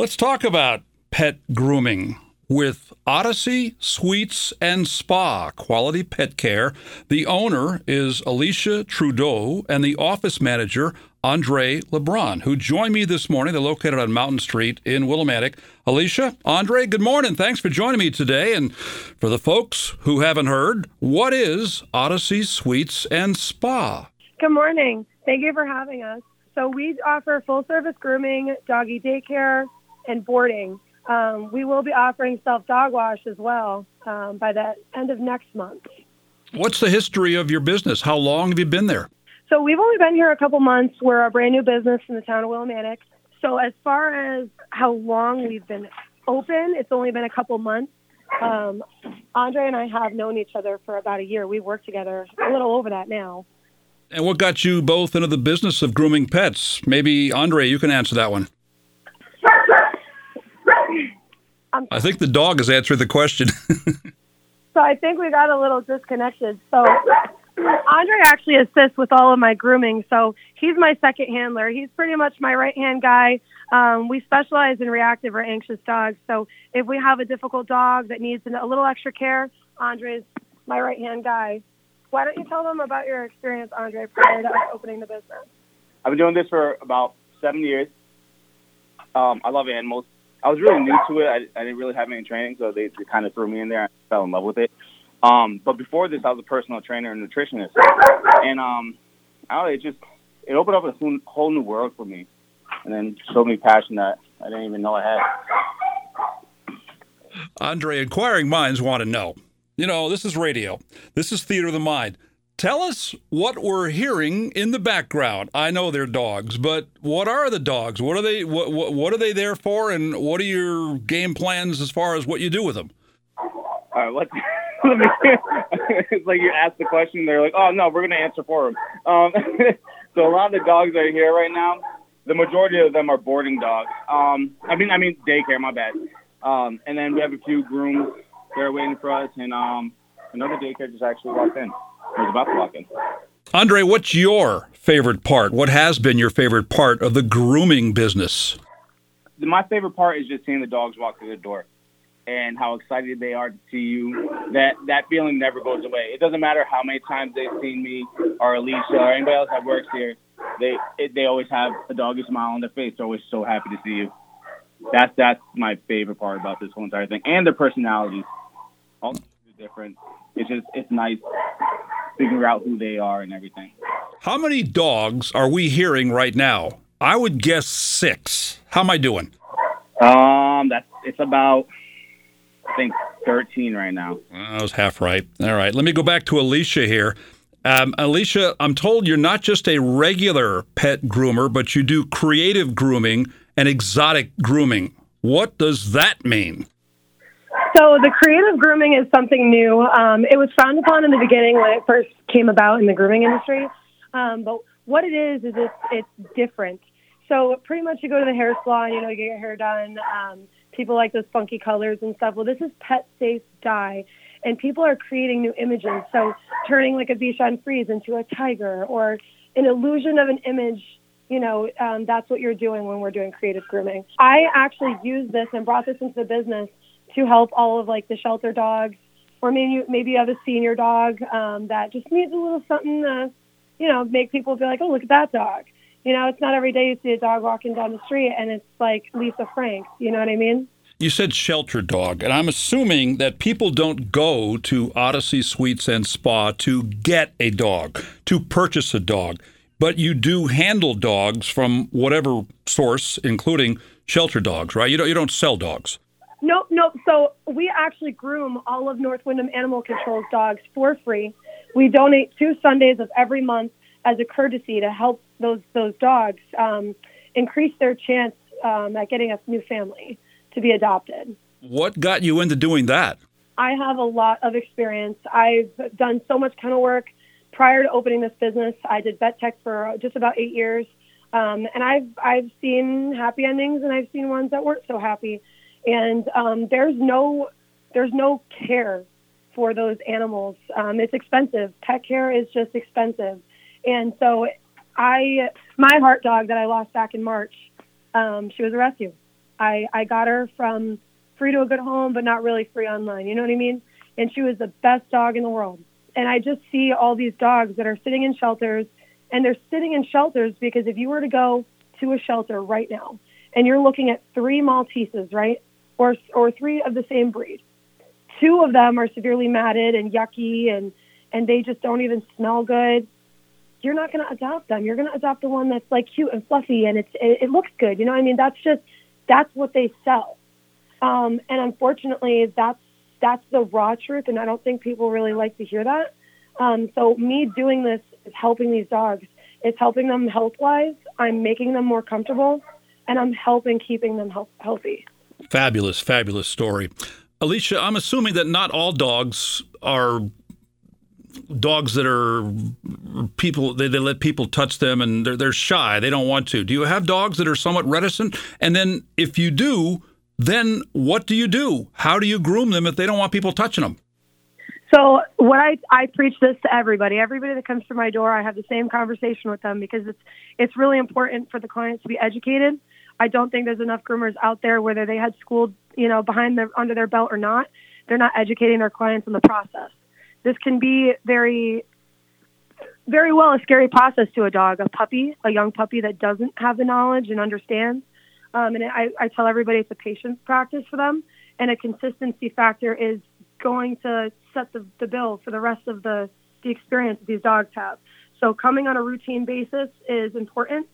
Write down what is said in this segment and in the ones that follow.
Let's talk about pet grooming with Odyssey Suites and Spa, quality pet care. The owner is Alicia Trudeau and the office manager, Andre LeBron, who joined me this morning. They're located on Mountain Street in Willimantic. Alicia, Andre, good morning. Thanks for joining me today. And for the folks who haven't heard, what is Odyssey Suites and Spa? Good morning. Thank you for having us. So we offer full service grooming, doggy daycare, and boarding. Um, we will be offering self dog wash as well um, by the end of next month. What's the history of your business? How long have you been there? So we've only been here a couple months. We're a brand new business in the town of Willimantic. So as far as how long we've been open, it's only been a couple months. Um, Andre and I have known each other for about a year. We've worked together a little over that now. And what got you both into the business of grooming pets? Maybe Andre, you can answer that one. I think the dog has answered the question. so I think we got a little disconnected. So Andre actually assists with all of my grooming. So he's my second handler. He's pretty much my right hand guy. Um, we specialize in reactive or anxious dogs. So if we have a difficult dog that needs a little extra care, Andre's my right hand guy. Why don't you tell them about your experience, Andre, prior to opening the business? I've been doing this for about seven years. Um, I love animals. I was really new to it. I, I didn't really have any training, so they, they kind of threw me in there. I fell in love with it. Um, but before this, I was a personal trainer and nutritionist, and um, I don't know, it just it opened up a whole new world for me, and then showed me passion that I didn't even know I had. Andre, inquiring minds want to know. You know, this is radio. This is theater of the mind. Tell us what we're hearing in the background. I know they're dogs, but what are the dogs? What are they? What, what, are they there for? And what are your game plans as far as what you do with them? All right, let's it's like you ask the question, they're like, "Oh no, we're gonna answer for them." Um, so a lot of the dogs are here right now, the majority of them are boarding dogs. Um, I mean, I mean daycare. My bad. Um, and then we have a few grooms that are waiting for us, and um, another daycare just actually walked in. Was about to walk in. Andre, what's your favorite part? What has been your favorite part of the grooming business? My favorite part is just seeing the dogs walk through the door and how excited they are to see you. That that feeling never goes away. It doesn't matter how many times they've seen me or Alicia or anybody else that works here. They it, they always have a doggy smile on their face. They're always so happy to see you. That's that's my favorite part about this whole entire thing, and their personalities. All different. It's just it's nice figuring out who they are and everything. How many dogs are we hearing right now? I would guess six. How am I doing? Um, that's it's about I think 13 right now. I was half right. All right. Let me go back to Alicia here. Um, Alicia, I'm told you're not just a regular pet groomer, but you do creative grooming and exotic grooming. What does that mean? So, the creative grooming is something new. Um, it was frowned upon in the beginning when it first came about in the grooming industry. Um, but what it is, is it's, it's different. So, pretty much you go to the hair salon, you know, you get your hair done. Um, people like those funky colors and stuff. Well, this is pet safe dye, and people are creating new images. So turning like a Bichon Frise into a tiger or an illusion of an image. You know, um, that's what you're doing when we're doing creative grooming. I actually used this and brought this into the business to help all of like the shelter dogs, or maybe maybe you have a senior dog um, that just needs a little something to, you know, make people be like, oh, look at that dog you know, it's not every day you see a dog walking down the street and it's like Lisa Frank. You know what I mean? You said shelter dog, and I'm assuming that people don't go to Odyssey Suites and Spa to get a dog, to purchase a dog, but you do handle dogs from whatever source, including shelter dogs, right? You don't you don't sell dogs. Nope, nope. So we actually groom all of North Windham Animal Control's dogs for free. We donate two Sundays of every month as a courtesy to help those those dogs um, increase their chance um, at getting a new family to be adopted. What got you into doing that? I have a lot of experience. I've done so much kennel work prior to opening this business. I did vet tech for just about eight years, um, and I've I've seen happy endings and I've seen ones that weren't so happy. And um, there's no there's no care for those animals. Um, it's expensive. Pet care is just expensive, and so I my heart dog that I lost back in March, um, she was a rescue. I, I got her from free to a good home, but not really free online. You know what I mean? And she was the best dog in the world. And I just see all these dogs that are sitting in shelters, and they're sitting in shelters because if you were to go to a shelter right now and you're looking at three Malteses, right? Or, or three of the same breed, two of them are severely matted and yucky and, and they just don't even smell good you're not going to adopt them. You're going to adopt the one that's like cute and fluffy and it's it, it looks good. You know, I mean, that's just that's what they sell. Um, and unfortunately, that's that's the raw truth, and I don't think people really like to hear that. Um, so me doing this is helping these dogs. It's helping them health wise. I'm making them more comfortable, and I'm helping keeping them health- healthy. Fabulous, fabulous story. Alicia, I'm assuming that not all dogs are dogs that are people they, they let people touch them and they're, they're shy. They don't want to. Do you have dogs that are somewhat reticent? And then if you do then what do you do? How do you groom them if they don't want people touching them? So what I, I preach this to everybody everybody that comes to my door i have the same conversation with them because it's it's really important for the clients to be educated i don't think there's enough groomers out there whether they had school you know behind their under their belt or not they're not educating their clients in the process this can be very very well a scary process to a dog, a puppy, a young puppy that doesn't have the knowledge and understands. Um, and I, I tell everybody it's a patience practice for them, and a consistency factor is going to set the, the bill for the rest of the, the experience that these dogs have. So coming on a routine basis is important.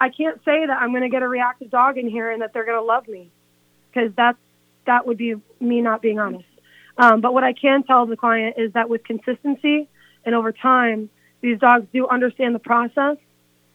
I can't say that I'm going to get a reactive dog in here and that they're going to love me, because that's that would be me not being honest. Um, but what I can tell the client is that with consistency and over time, these dogs do understand the process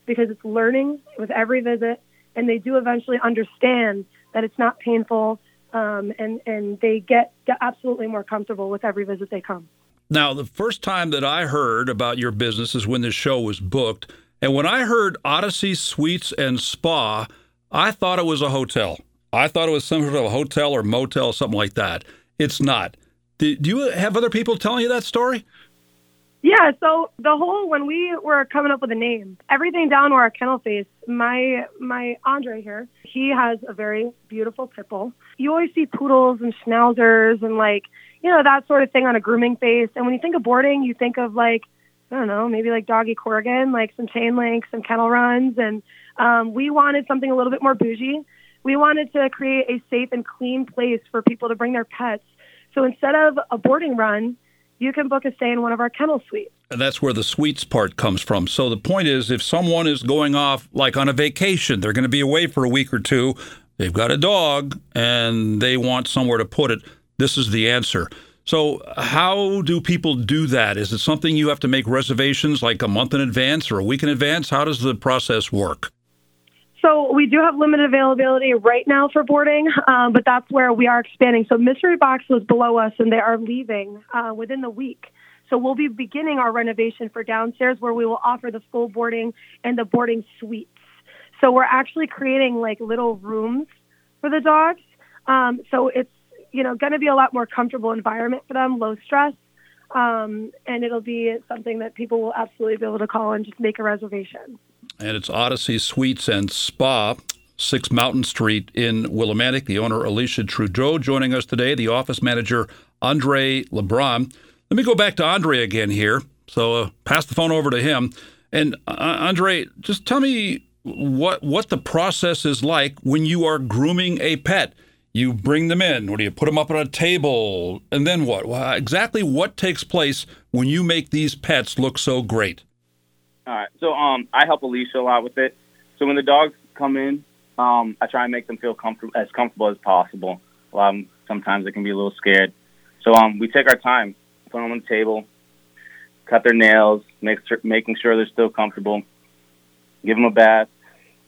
because it's learning with every visit, and they do eventually understand that it's not painful, um, and and they get, get absolutely more comfortable with every visit they come. Now, the first time that I heard about your business is when this show was booked, and when I heard Odyssey Suites and Spa, I thought it was a hotel. I thought it was some sort of a hotel or motel, something like that. It's not. Do, you have other people telling you that story? Yeah, so the whole when we were coming up with a name, everything down to our kennel face, my my Andre here, he has a very beautiful pit bull. You always see poodles and schnauzers and like, you know, that sort of thing on a grooming face. And when you think of boarding, you think of like, I don't know, maybe like doggy Corrigan, like some chain links, some kennel runs. And um, we wanted something a little bit more bougie. We wanted to create a safe and clean place for people to bring their pets so instead of a boarding run, you can book a stay in one of our kennel suites. That's where the suites part comes from. So the point is, if someone is going off like on a vacation, they're going to be away for a week or two, they've got a dog, and they want somewhere to put it, this is the answer. So, how do people do that? Is it something you have to make reservations like a month in advance or a week in advance? How does the process work? So we do have limited availability right now for boarding, um, but that's where we are expanding. So Mystery Box was below us, and they are leaving uh, within the week. So we'll be beginning our renovation for downstairs, where we will offer the full boarding and the boarding suites. So we're actually creating like little rooms for the dogs. Um, so it's you know going to be a lot more comfortable environment for them, low stress, um, and it'll be something that people will absolutely be able to call and just make a reservation and it's Odyssey Suites and Spa, 6 Mountain Street in Willimantic. The owner, Alicia Trudeau, joining us today, the office manager, Andre LeBron. Let me go back to Andre again here. So uh, pass the phone over to him. And uh, Andre, just tell me what what the process is like when you are grooming a pet. You bring them in, or do you put them up on a table, and then what? Well, exactly what takes place when you make these pets look so great? All right. So um, I help Alicia a lot with it. So when the dogs come in, um, I try and make them feel as comfortable as possible. Um, sometimes they can be a little scared. So um, we take our time, put them on the table, cut their nails, make making sure they're still comfortable, give them a bath,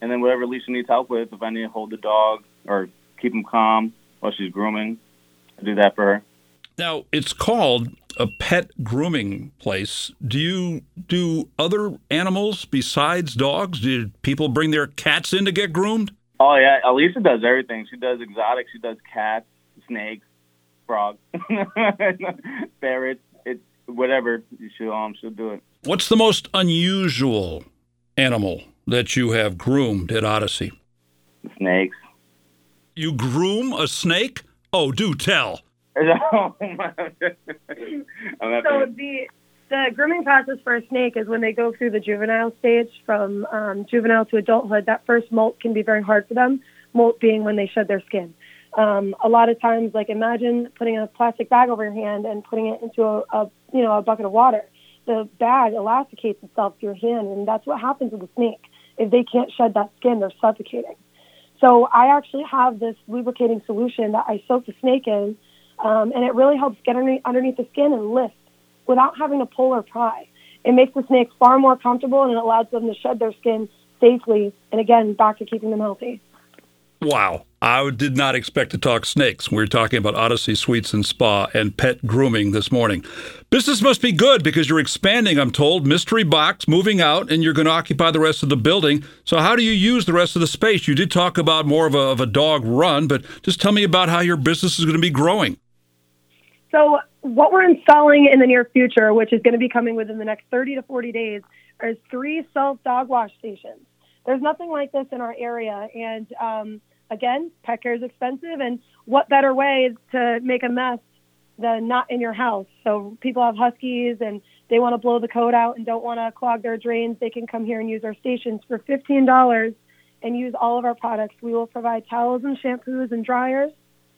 and then whatever Alicia needs help with, if I need to hold the dog or keep them calm while she's grooming, I do that for her. Now it's called a pet grooming place. Do you do other animals besides dogs? Do people bring their cats in to get groomed? Oh yeah, Alicia does everything. She does exotics. She does cats, snakes, frogs, ferrets. It's whatever. She'll um she'll do it. What's the most unusual animal that you have groomed at Odyssey? Snakes. You groom a snake? Oh, do tell. so So the the grooming process for a snake is when they go through the juvenile stage from um, juvenile to adulthood. That first molt can be very hard for them. Molt being when they shed their skin. Um, a lot of times, like imagine putting a plastic bag over your hand and putting it into a, a you know a bucket of water. The bag elasticates itself to your hand, and that's what happens with a snake. If they can't shed that skin, they're suffocating. So I actually have this lubricating solution that I soak the snake in, um, and it really helps get underneath, underneath the skin and lift without having to pull or pry. It makes the snakes far more comfortable and it allows them to shed their skin safely. And again, back to keeping them healthy. Wow. I did not expect to talk snakes. We are talking about Odyssey Suites and Spa and pet grooming this morning. Business must be good because you're expanding, I'm told. Mystery box, moving out, and you're going to occupy the rest of the building. So, how do you use the rest of the space? You did talk about more of a, of a dog run, but just tell me about how your business is going to be growing. So, what we're installing in the near future, which is going to be coming within the next 30 to 40 days, is three self dog wash stations. There's nothing like this in our area. And um, again, pet care is expensive. And what better way to make a mess than not in your house? So people have huskies and they want to blow the coat out and don't want to clog their drains. They can come here and use our stations for $15 and use all of our products. We will provide towels and shampoos and dryers.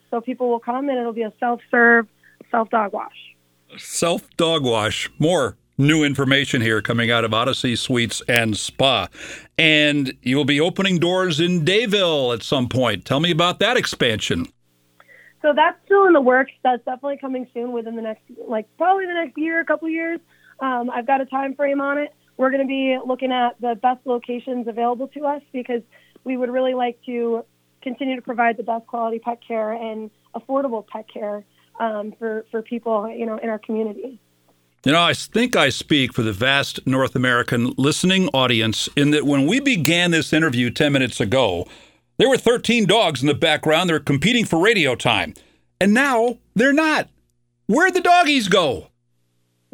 So people will come and it'll be a self serve, self dog wash. Self dog wash. More new information here coming out of Odyssey Suites and Spa. And you'll be opening doors in Dayville at some point. Tell me about that expansion. So that's still in the works. That's definitely coming soon within the next, like probably the next year, a couple years. Um, I've got a time frame on it. We're going to be looking at the best locations available to us because we would really like to continue to provide the best quality pet care and affordable pet care um, for for people, you know, in our community. You know, I think I speak for the vast North American listening audience in that when we began this interview 10 minutes ago, there were 13 dogs in the background. They're competing for radio time. And now they're not. Where'd the doggies go?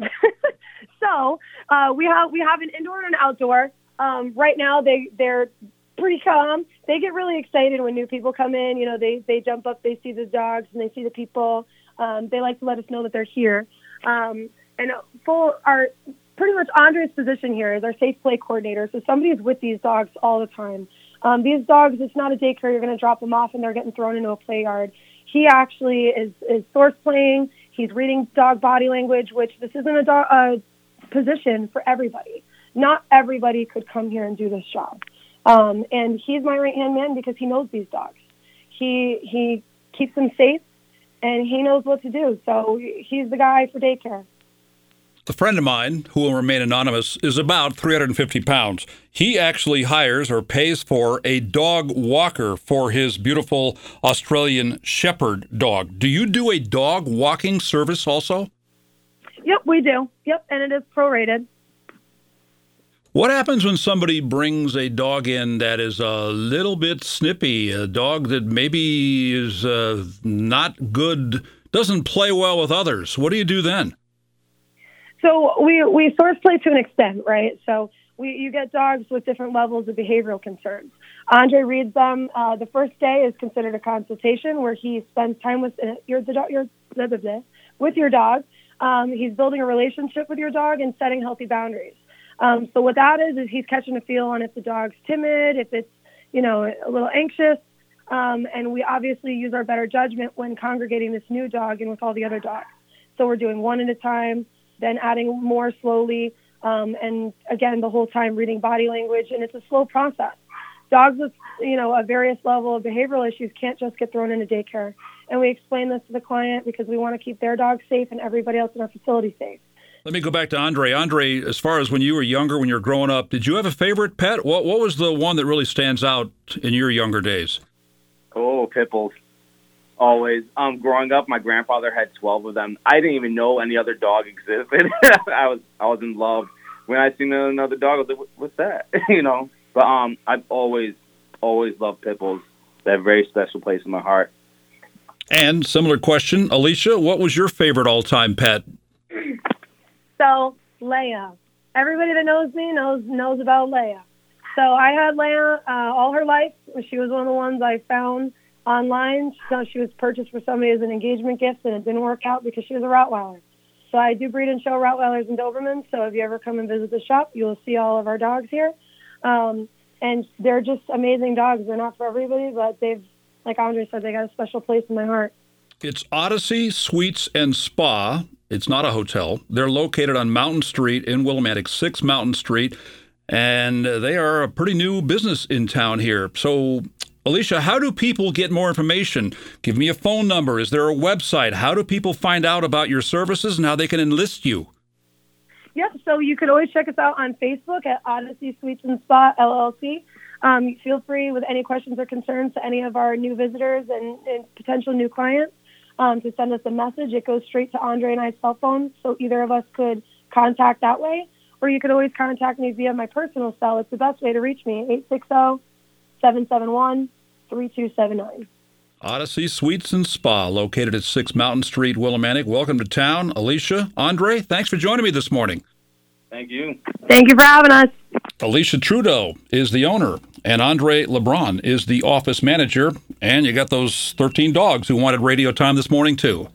so uh, we have we have an indoor and an outdoor. Um, right now, they they're pretty calm. They get really excited when new people come in. You know, they they jump up, they see the dogs, and they see the people. Um, they like to let us know that they're here. Um, and full our pretty much Andre's position here is our safe play coordinator. So somebody's with these dogs all the time. Um, these dogs, it's not a daycare. You're going to drop them off and they're getting thrown into a play yard. He actually is is source playing. He's reading dog body language, which this isn't a dog, uh, position for everybody. Not everybody could come here and do this job. Um, and he's my right hand man because he knows these dogs. He he keeps them safe, and he knows what to do. So he's the guy for daycare. A friend of mine, who will remain anonymous, is about 350 pounds. He actually hires or pays for a dog walker for his beautiful Australian Shepherd dog. Do you do a dog walking service also? Yep, we do. Yep, and it is prorated. What happens when somebody brings a dog in that is a little bit snippy, a dog that maybe is uh, not good, doesn't play well with others? What do you do then? So we we source play to an extent, right? So we you get dogs with different levels of behavioral concerns. Andre reads them. Uh, the first day is considered a consultation where he spends time with uh, your the dog your blah, blah, blah, with your dog. Um, he's building a relationship with your dog and setting healthy boundaries. Um, so what that is is he's catching a feel on if the dog's timid, if it's you know a little anxious, um, and we obviously use our better judgment when congregating this new dog and with all the other dogs. So we're doing one at a time then adding more slowly, um, and again, the whole time reading body language, and it's a slow process. Dogs with, you know, a various level of behavioral issues can't just get thrown into daycare. And we explain this to the client because we want to keep their dog safe and everybody else in our facility safe. Let me go back to Andre. Andre, as far as when you were younger, when you were growing up, did you have a favorite pet? What What was the one that really stands out in your younger days? Oh, pit bulls. Always. Um, growing up, my grandfather had twelve of them. I didn't even know any other dog existed. I was I was in love. When I seen another dog, I was like, "What's that?" you know. But um, I've always always loved pit bulls. They have a very special place in my heart. And similar question, Alicia, what was your favorite all-time pet? So Leia. Everybody that knows me knows knows about Leia. So I had Leia uh, all her life. She was one of the ones I found online. So she was purchased for somebody as an engagement gift, and it didn't work out because she was a Rottweiler. So I do breed and show Rottweilers and Dobermans. So if you ever come and visit the shop, you will see all of our dogs here. Um, and they're just amazing dogs. They're not for everybody, but they've, like Andre said, they got a special place in my heart. It's Odyssey Suites and Spa. It's not a hotel. They're located on Mountain Street in Willimantic, 6 Mountain Street, and they are a pretty new business in town here. So, Alicia, how do people get more information? Give me a phone number. Is there a website? How do people find out about your services and how they can enlist you? Yep. So you can always check us out on Facebook at Odyssey Suites and Spa LLC. Um, feel free with any questions or concerns to any of our new visitors and, and potential new clients um, to send us a message. It goes straight to Andre and I's cell phones, so either of us could contact that way, or you could always contact me via my personal cell. It's the best way to reach me, 860 771 3279. Odyssey Suites and Spa, located at 6 Mountain Street, Willimantic. Welcome to town, Alicia. Andre, thanks for joining me this morning. Thank you. Thank you for having us. Alicia Trudeau is the owner, and Andre LeBron is the office manager. And you got those 13 dogs who wanted radio time this morning, too.